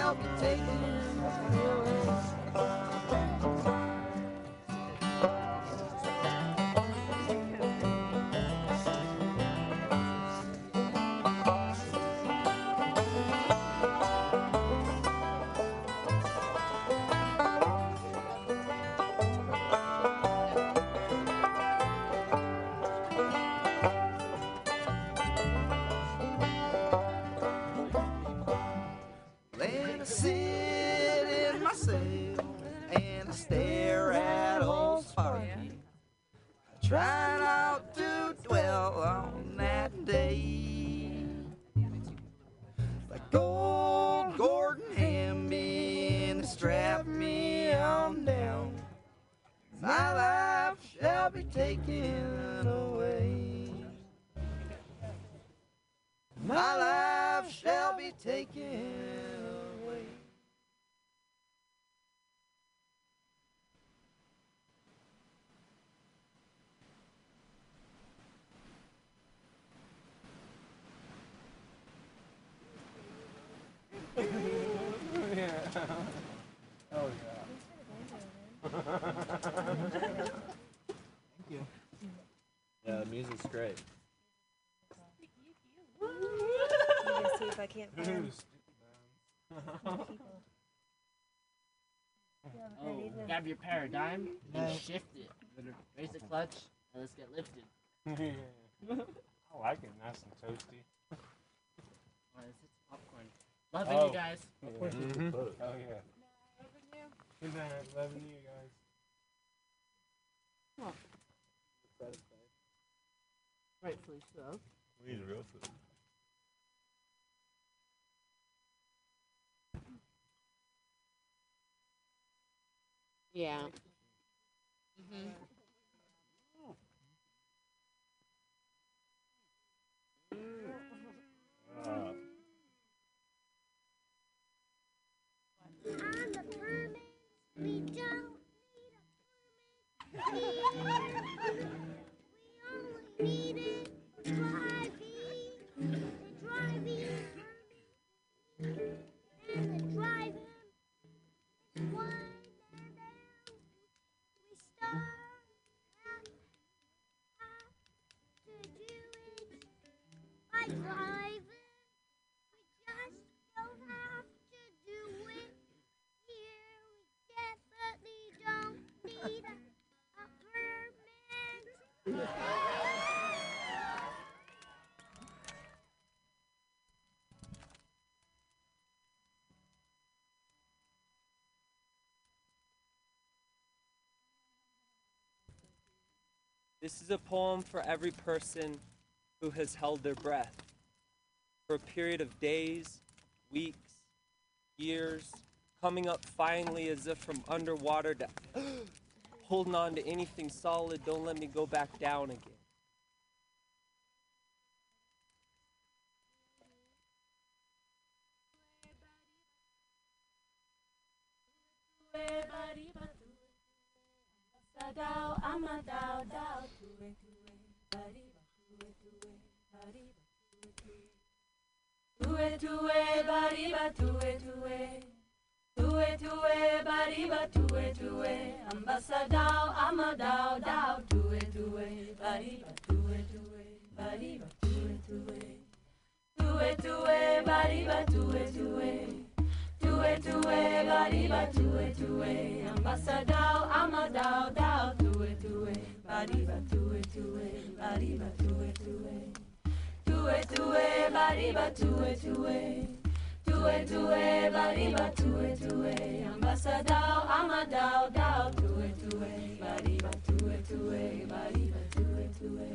life shall be taken Yeah, the music's great. Let me see if I can't find people. Oh, grab your paradigm No. and shift it. Raise the clutch and let's get lifted. I like it nice and toasty. Oh, this is popcorn. Loving Oh. you guys. Mhm. Oh yeah. Good night. Loving you guys. Rightfully so. We need real food. Yeah. Mm-hmm. This is a poem for every person who has held their breath for a period of days, weeks, years, coming up finally as if from underwater to holding on to anything solid. Don't let me go back down again. Tue tue bariba tue tue Tue tue bariba tue tue Ambassador amadao dao tue tue bariba tue tue bariba tue tue Tue tue bariba tue tue Tue tue bariba tue tue Ambassador amadao dao tue tue bariba tue tue bariba tue tue. Tue tue bariba tue tue. Tue tue bariba tue tue. Ambassador amadao dao tue tue. Bariba tue tue bariba tue tue.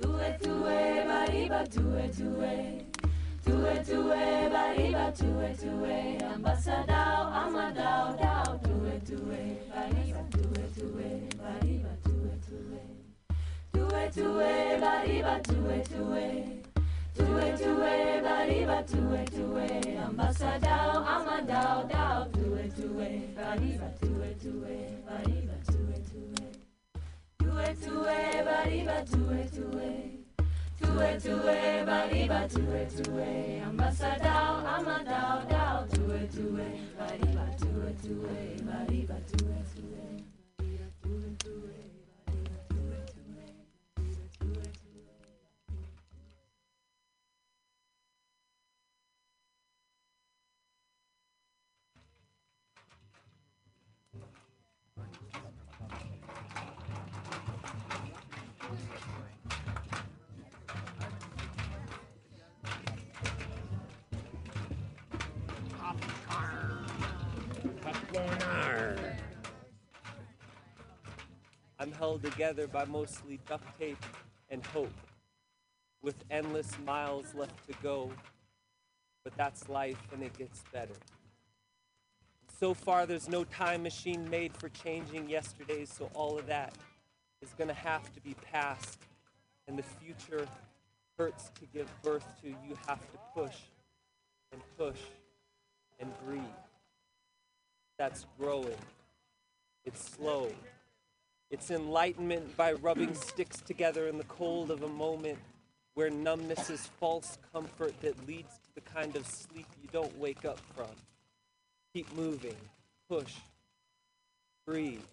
Tue tue bariba tue tue. Tue tue bariba tue tue. Ambassador amadao dao tue tue. Bariba tue tue. Tue tue bariba tue tue. Tue tue bariba tue tue. Ambassador amadao dao tue tue. Bariba tue tue bariba tue tue. Tue tue bariba tue tue. Tue tue bariba tue tue. Ambassador amadao dao tue tue. Bariba tue tue bariba tue tue. Bariba tue I'm held together by mostly duct tape and hope, with endless miles left to go. But that's life and it gets better. So far, there's no time machine made for changing yesterday, so all of that is gonna have to be past. And the future hurts to give birth to. You have to push and push and breathe. That's growing. It's slow. It's enlightenment by rubbing sticks together in the cold of a moment where numbness is false comfort that leads to the kind of sleep you don't wake up from. Keep moving, push, breathe.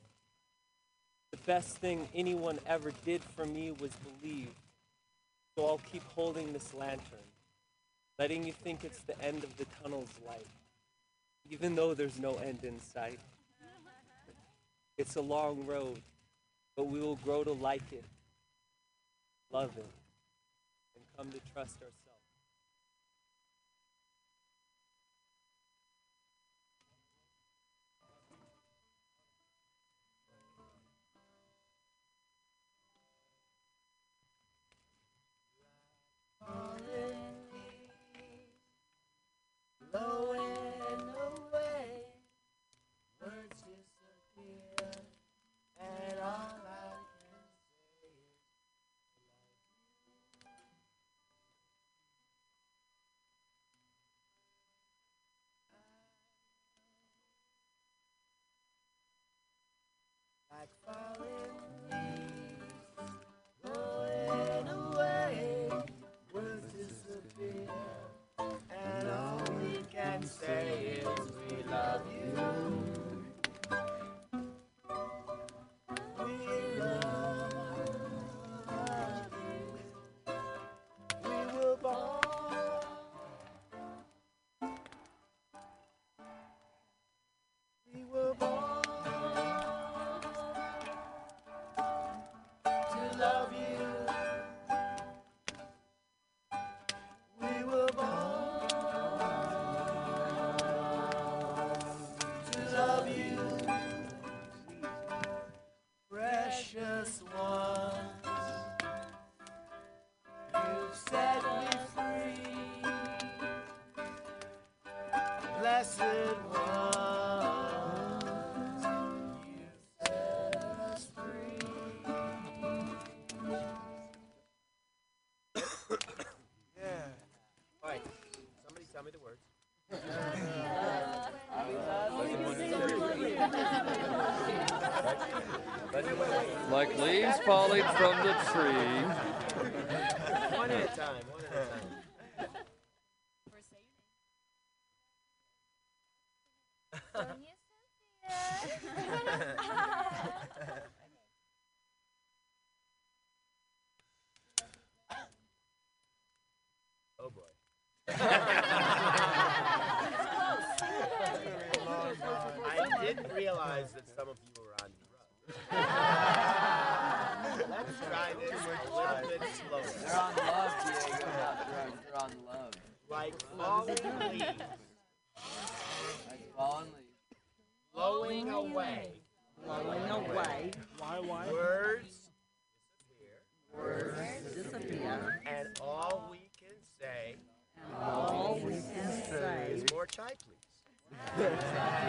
The best thing anyone ever did for me was believe. So I'll keep holding this lantern, letting you think it's the end of the tunnel's light, even though there's no end in sight. It's a long road, but we will grow to like it, love it, and come to trust ourselves.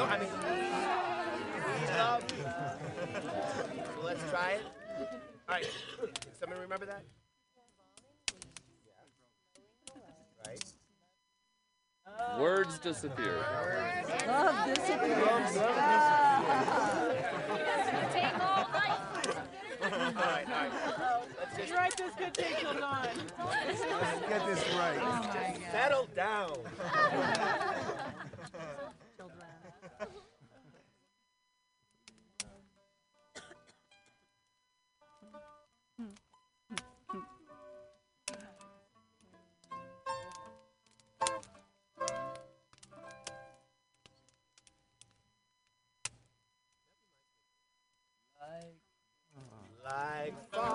No, I mean, let's try it. All right, Does somebody remember that? Words disappear. Love disappears. All right, all right. Let's just right, this good take till dawn. Let's get this right. Oh Settle down. Oh flag.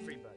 everybody.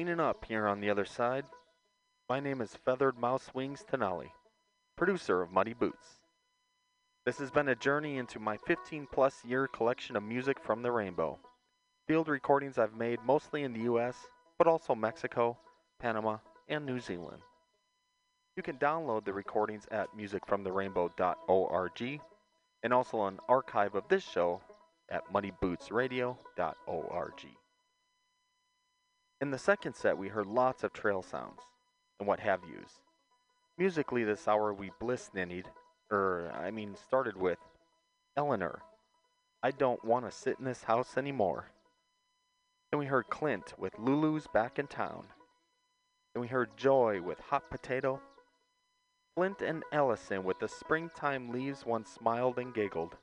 Cleaning up here on the other side. My name is Feathered Mouse Wings Tenali, producer of Muddy Boots. This has been a journey into my 15 plus year collection of music from the rainbow. Field recordings I've made mostly in the US, but also Mexico, Panama, and New Zealand. You can download the recordings at musicfromtherainbow.org and also an archive of this show at muddybootsradio.org. In the second set, we heard lots of trail sounds and what have yous. Musically, this hour we bliss ninnied, er, I mean, started with Eleanor. I don't want to sit in this house anymore. Then we heard Clint with Lulu's Back in Town. Then we heard Joy with Hot Potato. Flint and Ellison with the springtime leaves once smiled and giggled,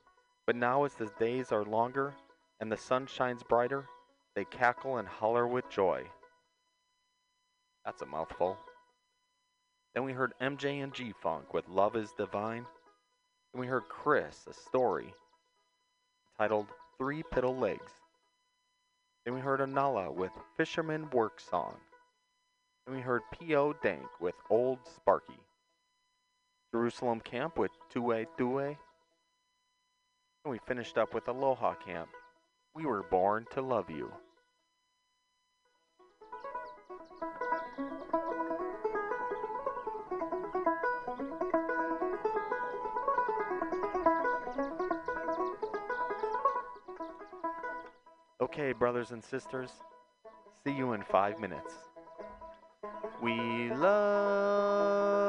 but now as the days are longer and the sun shines brighter, they cackle and holler with joy. That's a mouthful. Then we heard MJ and G Funk with Love is Divine. Then we heard Chris, a story titled Three Piddle Legs. Then we heard Anala with Fisherman Work Song. Then we heard P.O. Dank with Old Sparky. Jerusalem Camp with Tue Tue. And we finished up with Aloha Camp. We were born to love you. Okay, brothers and sisters, see you in five minutes. We love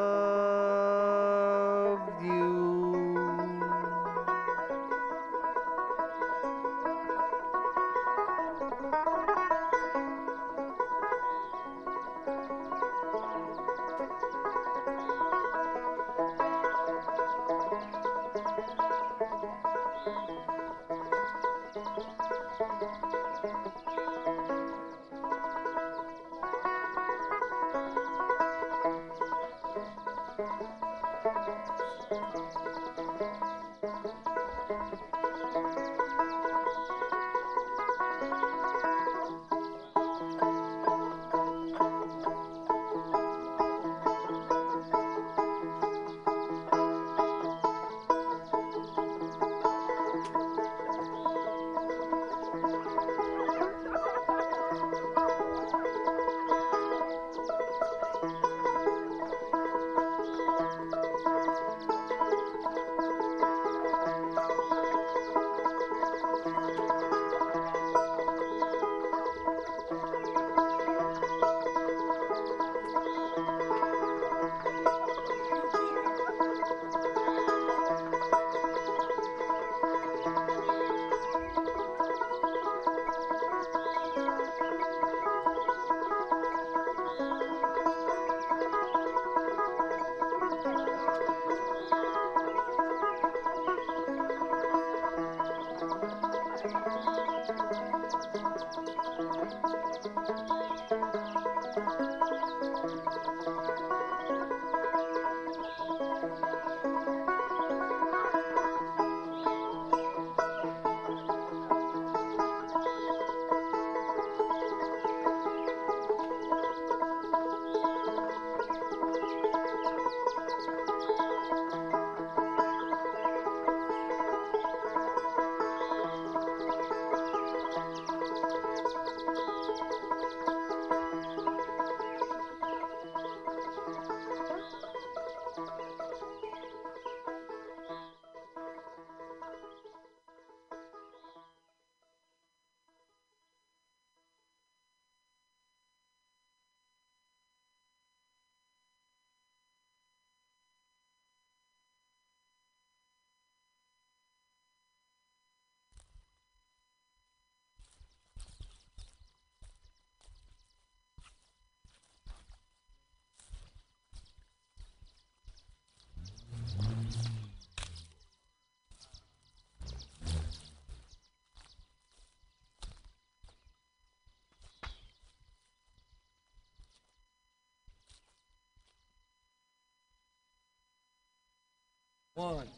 One,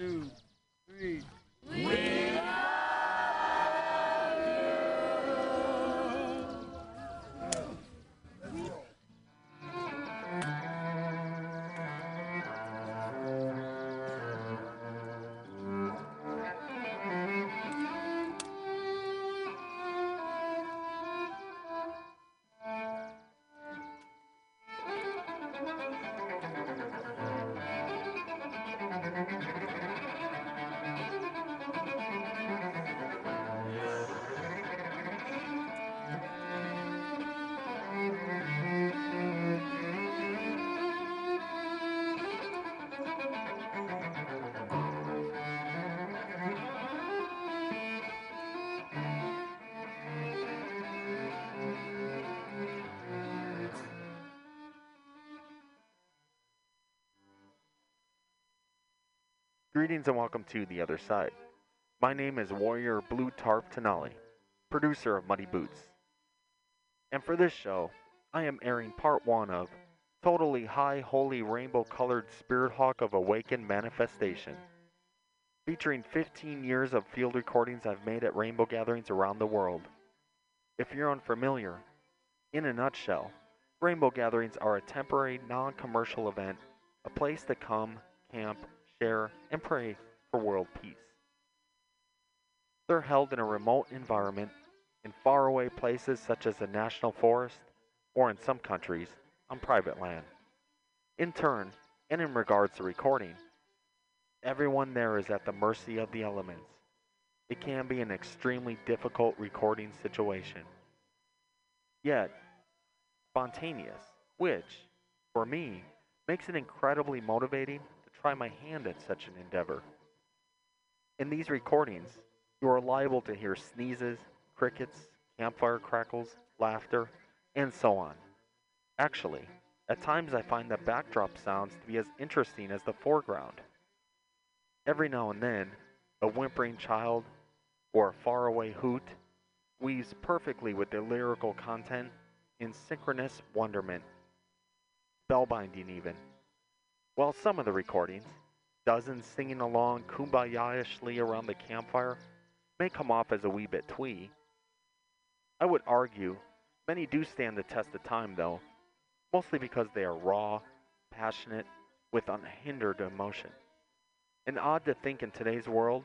two, Greetings and welcome to The Other Side. My name is Warrior Blue Tarp Tenali, producer of Muddy Boots. And for this show, I am airing part one of Totally High Holy Rainbow Colored Spirit Hawk of Awakened Manifestation, featuring 15 years of field recordings I've made at rainbow gatherings around the world. If you're unfamiliar, in a nutshell, rainbow gatherings are a temporary, non commercial event, a place to come, camp, share, and pray for world peace. They're held in a remote environment, in faraway places such as a national forest, or in some countries, on private land. In turn, and in regards to recording, everyone there is at the mercy of the elements. It can be an extremely difficult recording situation. Yet, spontaneous, which, for me, makes it incredibly motivating try my hand at such an endeavor. In these recordings, you are liable to hear sneezes, crickets, campfire crackles, laughter, and so on. Actually, at times I find the backdrop sounds to be as interesting as the foreground. Every now and then, a whimpering child or a faraway hoot weaves perfectly with the lyrical content in synchronous wonderment, spellbinding even. While some of the recordings, dozens singing along kumbaya-ishly around the campfire, may come off as a wee bit twee, I would argue many do stand the test of time though, mostly because they are raw, passionate, with unhindered emotion. And odd to think in today's world,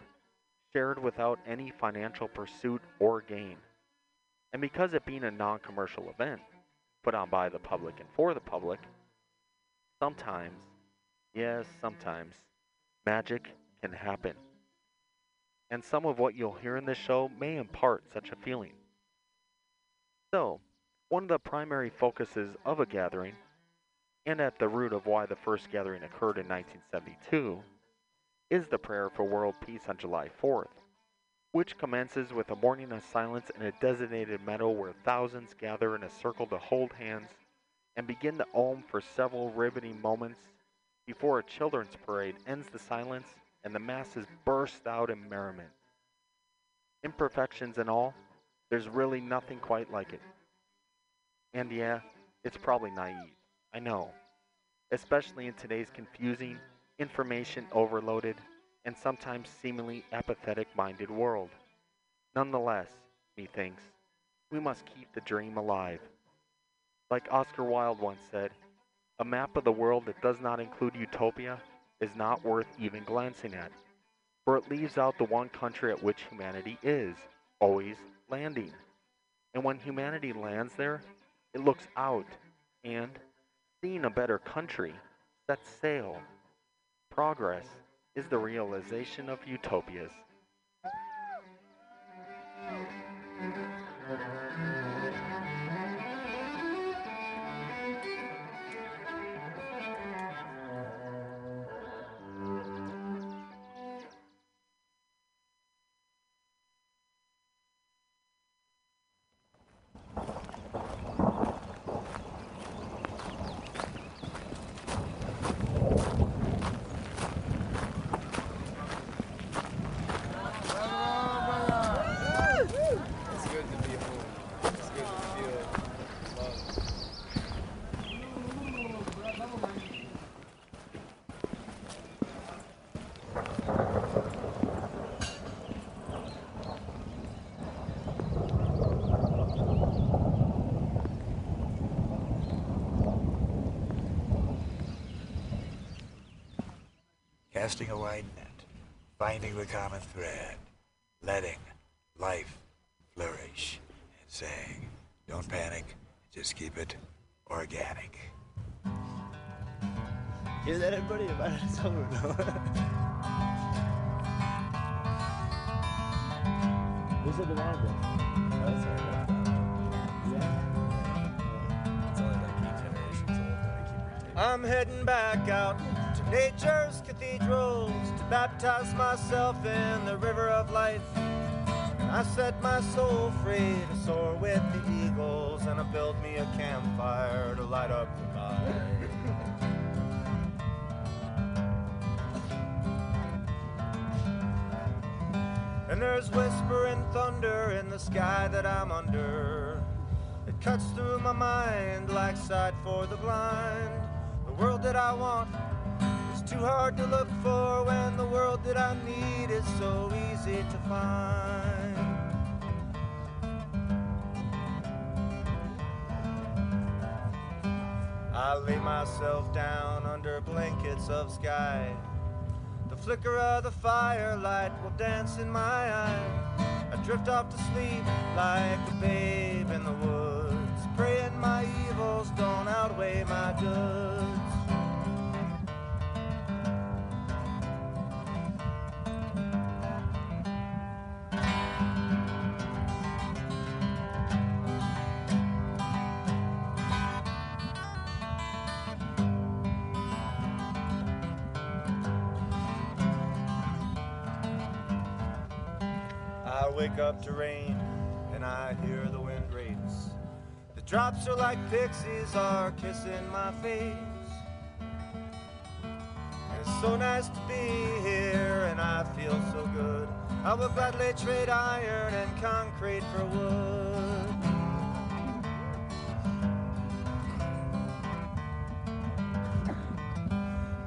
shared without any financial pursuit or gain. And because it being a non commercial event, put on by the public and for the public, sometimes, yes, sometimes, magic can happen. And some of what you'll hear in this show may impart such a feeling. So, one of the primary focuses of a gathering, and at the root of why the first gathering occurred in 1972, is the prayer for world peace on July 4th, which commences with a morning of silence in a designated meadow where thousands gather in a circle to hold hands and begin to om for several riveting moments before a children's parade ends the silence and the masses burst out in merriment. Imperfections and all, there's really nothing quite like it. And yeah, it's probably naive. I know. Especially in today's confusing, information overloaded, and sometimes seemingly apathetic minded world. Nonetheless, methinks, we must keep the dream alive. Like Oscar Wilde once said, a map of the world that does not include utopia is not worth even glancing at, for it leaves out the one country at which humanity is, always landing. And when humanity lands there, it looks out and, seeing a better country, sets sail. Progress is the realization of utopias. Casting a wide net, finding the common thread, letting life flourish, and saying, don't panic, just keep it organic. Is that everybody about it? It's over now. Who's the demand then? Oh, sorry. It's only like eight generations old that I keep retaining. I'm heading back out to nature's cathedrals to baptize myself in the river of life. And I set my soul free to soar with the eagles, and I build me a campfire to light up the night. And there's whisper and thunder in the sky that I'm under. It cuts through my mind like sight for the blind. The world that I want too hard to look for when the world that I need is so easy to find. I lay myself down under blankets of sky. The flicker of the firelight will dance in my eye. I drift off to sleep like a babe in the woods, praying my evils don't outweigh my goods. Up to rain and I hear the wind race. The drops are like pixies are kissing my face. It's so nice to be here and I feel so good. I would gladly trade iron and concrete for wood.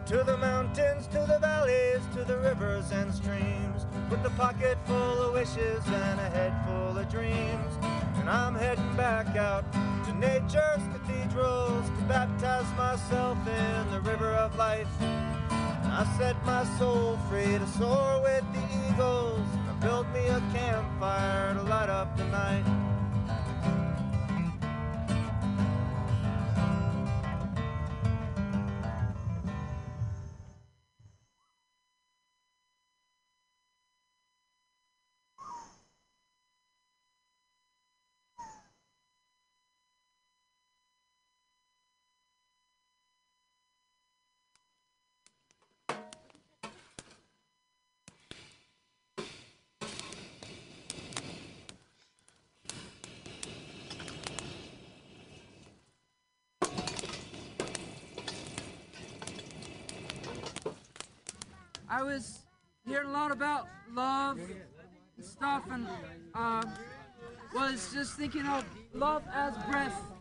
To the mountains, to the valleys, to the rivers and streams, with a pocket full of wishes and a head full of dreams. And I'm heading back out to nature's cathedrals to baptize myself in the river of life. And I set my soul free to soar with the eagles, and I built me a campfire to light up the night. I was hearing a lot about love and stuff, and uh, was just thinking of love as breath.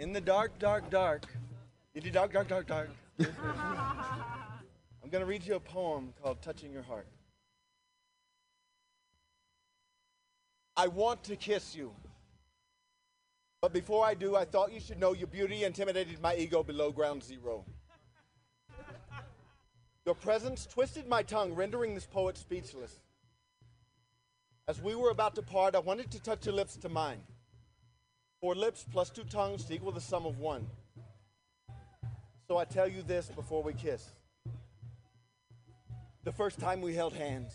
In the dark, dark, dark. In the dark, dark, dark, dark. I'm going to read you a poem called Touching Your Heart. I want to kiss you. But before I do, I thought you should know your beauty intimidated my ego below ground zero. Your presence twisted my tongue, rendering this poet speechless. As we were about to part, I wanted to touch your lips to mine. Four lips plus two tongues to equal the sum of one. So I tell you this before we kiss. The first time we held hands,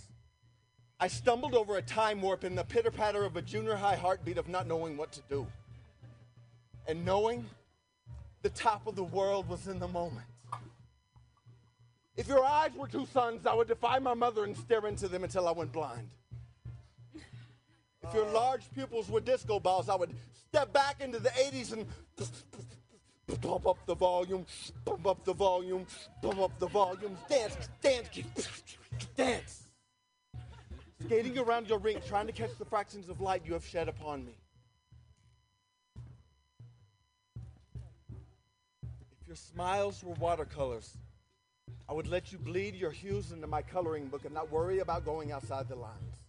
I stumbled over a time warp in the pitter patter of a junior high heartbeat of not knowing what to do. And knowing the top of the world was in the moment. If your eyes were two suns, I would defy my mother and stare into them until I went blind. If your large pupils were disco balls, I would step back into the 80s and pump up the volume, pump up the volume, pump up the volume, dance, dance, dance. Skating around your rink, trying to catch the fractions of light you have shed upon me. If your smiles were watercolors, I would let you bleed your hues into my coloring book and not worry about going outside the lines.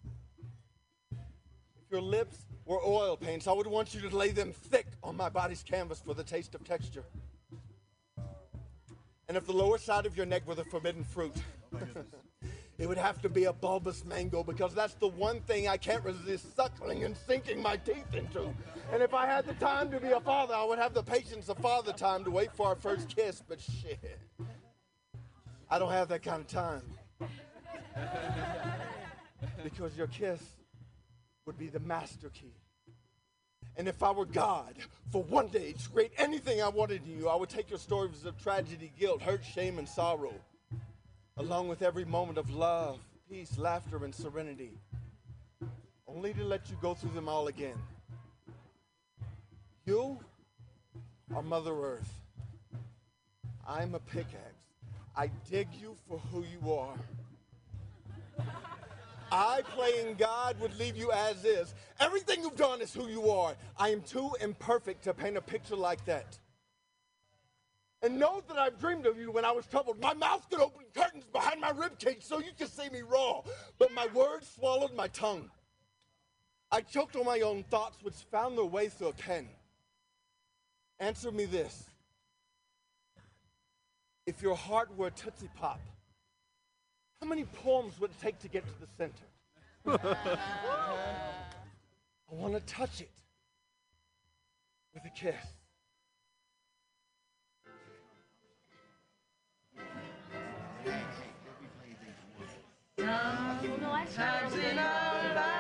Your lips were oil paints, I would want you to lay them thick on my body's canvas for the taste of texture. And if the lower side of your neck were the forbidden fruit, it would have to be a bulbous mango because that's the one thing I can't resist suckling and sinking my teeth into. And if I had the time to be a father, I would have the patience of father time to wait for our first kiss, but shit. I don't have that kind of time. because your kiss would be the master key. And if I were God, for one day to create anything I wanted in you, I would take your stories of tragedy, guilt, hurt, shame, and sorrow, along with every moment of love, peace, laughter, and serenity, only to let you go through them all again. You are Mother Earth. I'm a pickaxe. I dig you for who you are. I, playing God, would leave you as is. Everything you've done is who you are. I am too imperfect to paint a picture like that. And know that I've dreamed of you when I was troubled. My mouth could open curtains behind my ribcage so you could see me raw, but my words swallowed my tongue. I choked on my own thoughts, which found their way through a pen. Answer me this. If your heart were a Tootsie Pop, how many poems would it take to get to the center? I want to touch it with a kiss. Sometimes in our lives,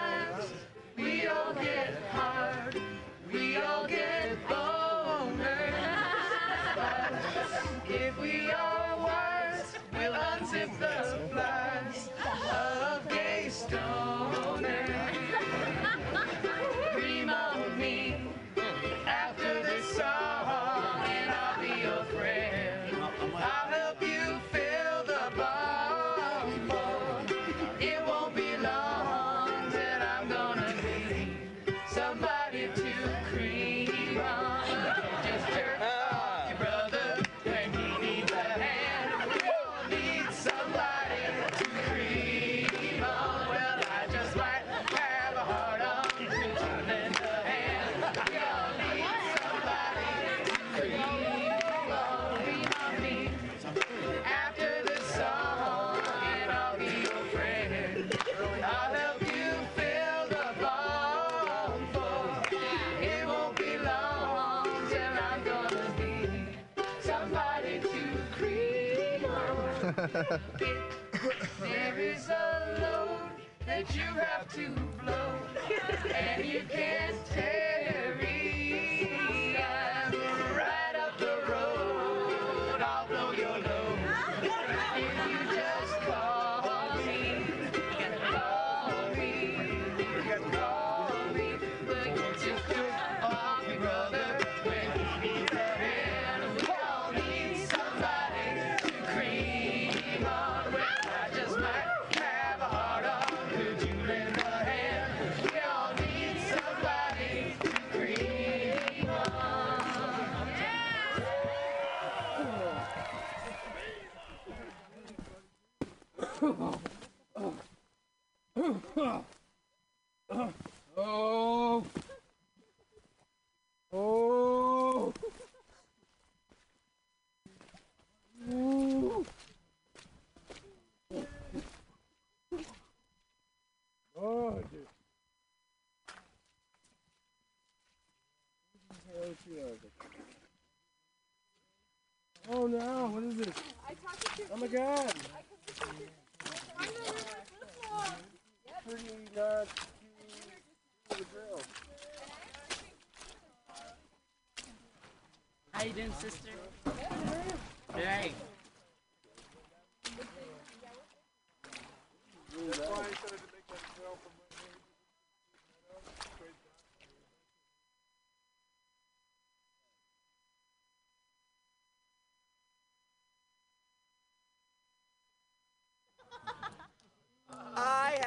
There is a load that you have to blow, and you can't tarry.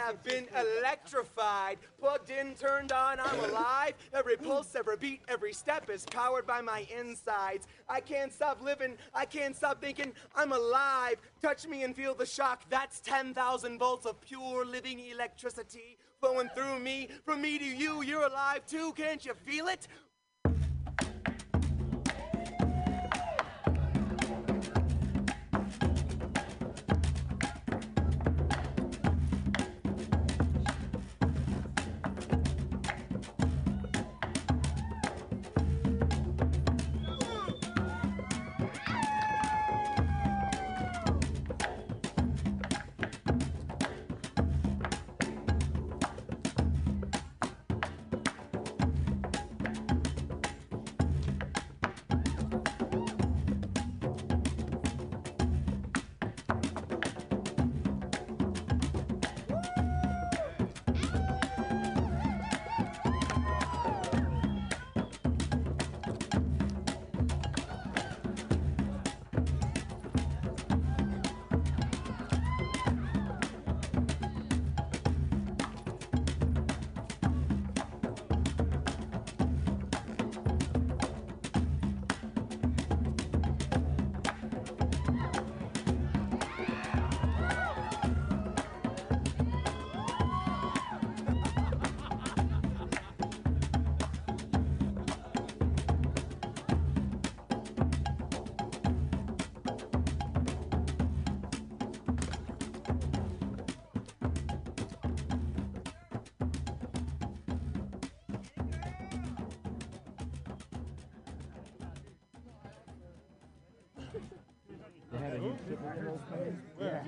have been electrified. Plugged in, turned on, I'm alive. Every pulse, every beat, every step is powered by my insides. I can't stop living, I can't stop thinking, I'm alive. Touch me and feel the shock. That's 10,000 volts of pure living electricity flowing through me. From me to you, you're alive too. Can't you feel it? had a. Yeah.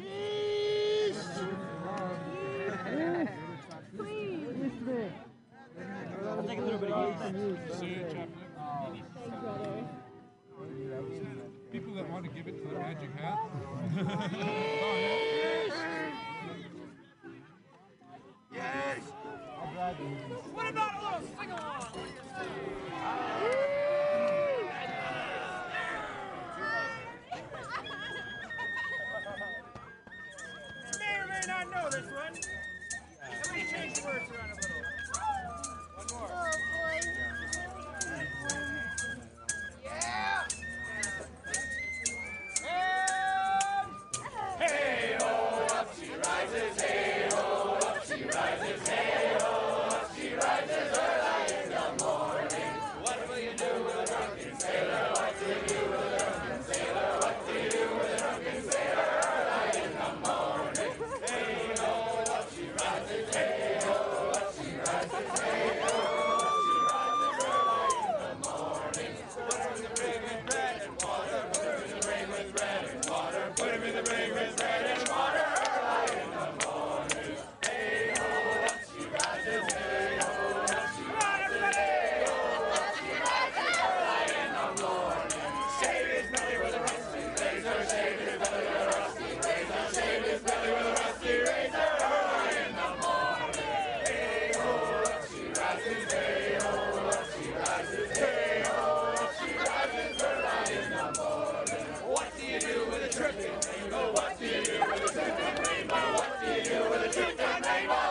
rainbow? What do you do with a tooth and rainbow? What do you do with a tooth and rainbow?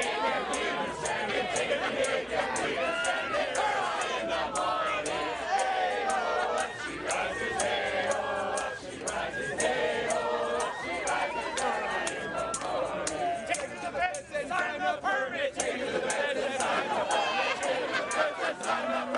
Sana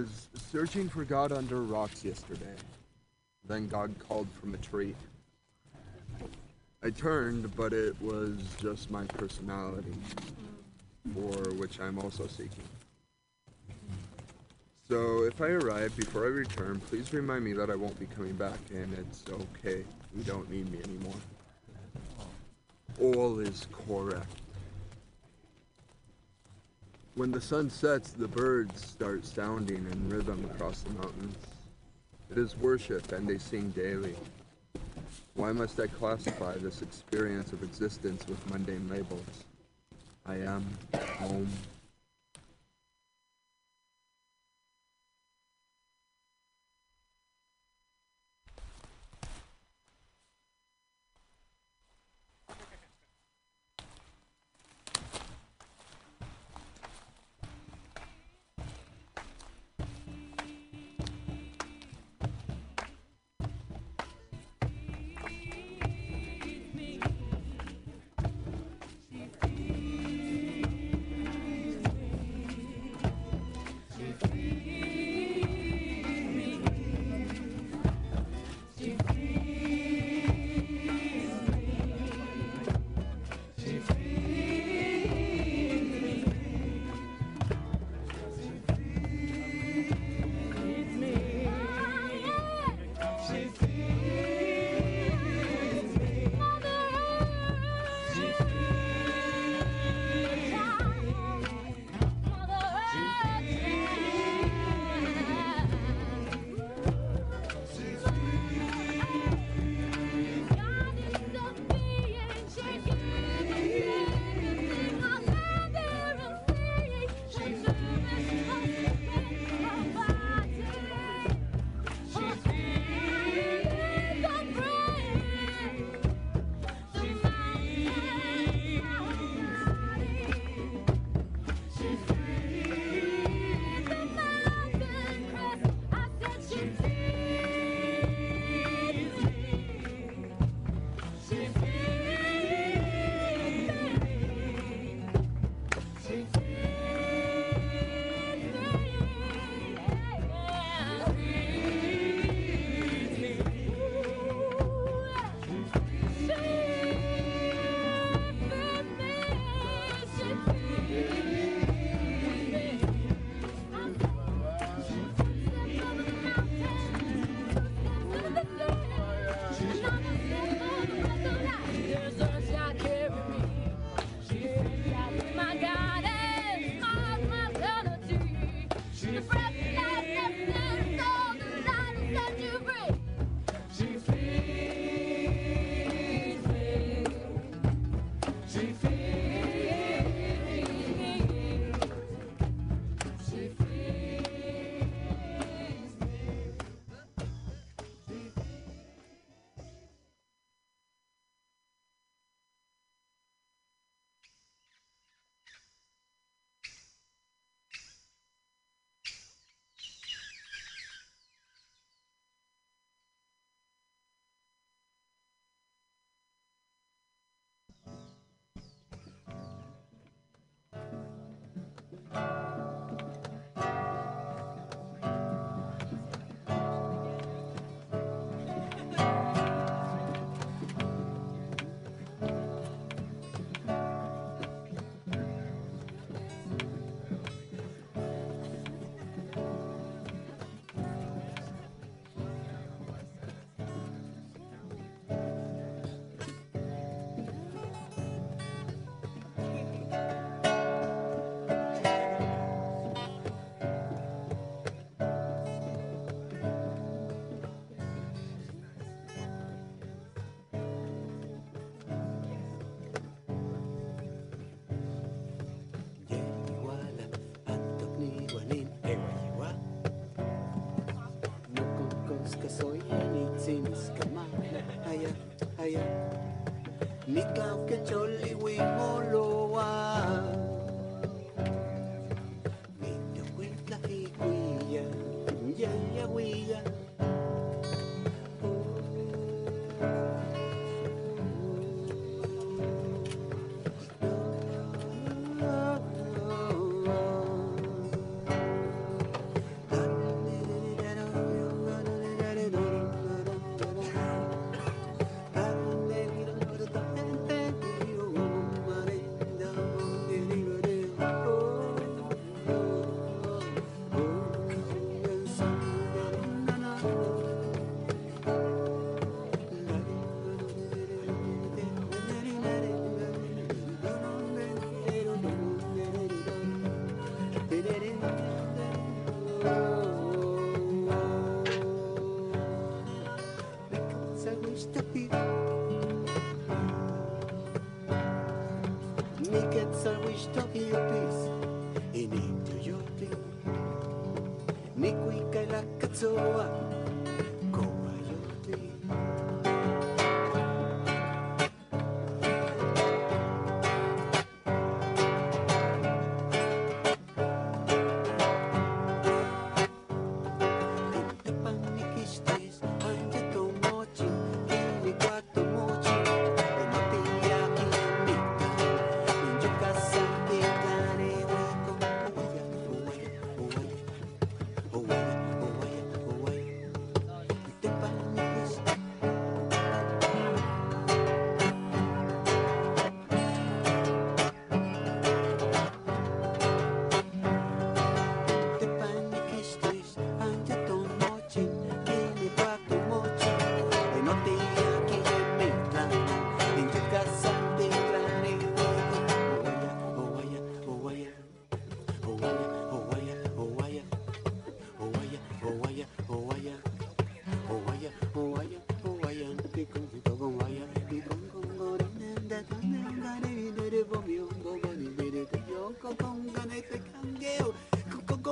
was searching for God under rocks yesterday. Then God called from a tree. I turned, but it was just my personality, for which I'm also seeking. So if I arrive before I return, please remind me that I won't be coming back, and it's okay. You don't need me anymore. All is correct. When the sun sets, the birds start sounding in rhythm across the mountains. It is worship, and they sing daily. Why must I classify this experience of existence with mundane labels? I am home.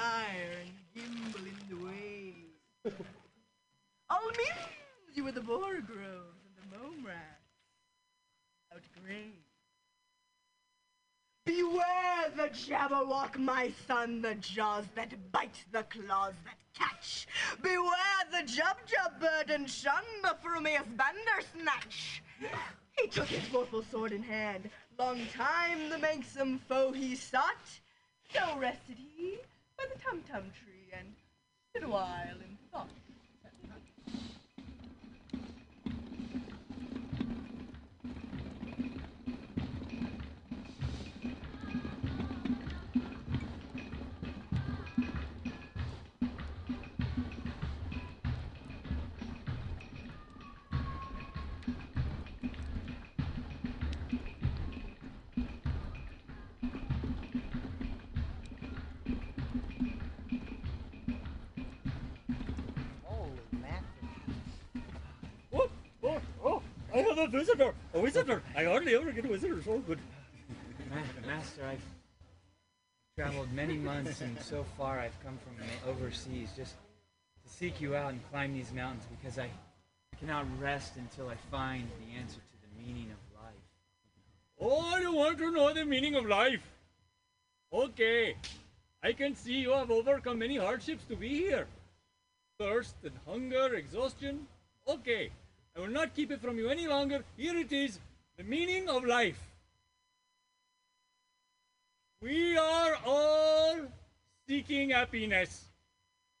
iron, gimble in the waves. All means you were the borogoves and the mome raths. Outgrained. Beware the Jabberwock, my son, the jaws that bite, the claws that catch. Beware the Jubjub bird and shun the frumious bandersnatch. He took his mortal sword in hand. Long time the manxome foe he sought, so rested he by the tum-tum tree and stood a while in thought. A visitor. A visitor. I hardly ever get visitors. Oh, good. Ma- Master, I've traveled many months, and so far I've come from overseas just to seek you out and climb these mountains because I cannot rest until I find the answer to the meaning of life. Oh, you want to know the meaning of life? Okay. I can see you have overcome many hardships to be here. Thirst and hunger, exhaustion. Okay. I will not keep it from you any longer. Here it is the meaning of life. We are all seeking happiness.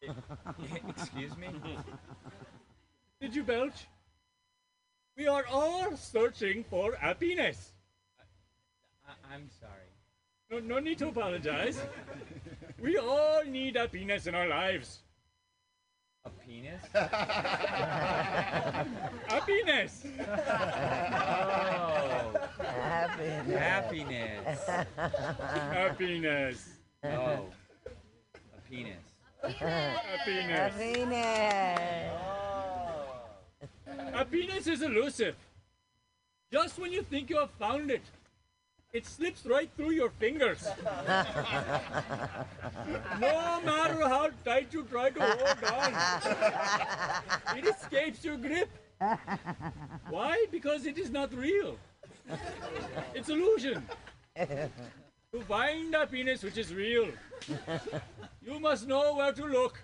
Excuse me? Did you belch? We are all searching for happiness. I- I'm sorry. No, no need to apologize. we all need happiness in our lives. A penis? Oh. happiness. Oh. Happiness. Happiness. Happiness. Oh. A penis. Happiness. Happiness. Happiness is elusive. Just when you think you have found it, it slips right through your fingers. no matter how tight you try to hold on, it escapes your grip. Why? Because it is not real. It's illusion. To find happiness which is real, you must know where to look.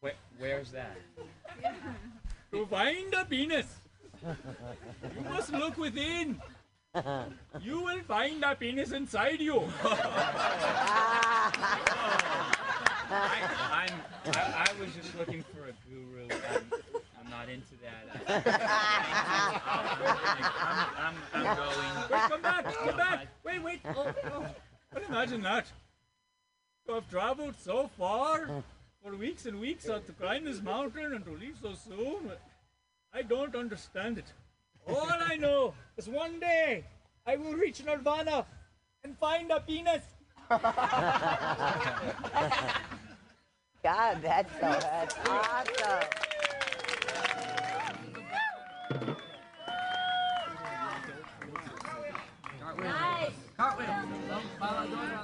Where, where's that? To find happiness, you must look within. You will find happiness inside you. I, I'm, I, I was just looking for a guru. I'm, I'm not into that. I, I'm, I'm, I'm going. Wait, come back, come back. Wait, wait. Oh, oh. But imagine that. To have traveled so far for weeks and weeks uh, to climb this mountain and to leave so soon. I don't understand it. All I know is one day I will reach Nirvana and find a penis. God, that's, so, that's awesome. Cartwheel. Nice. Cartwheel.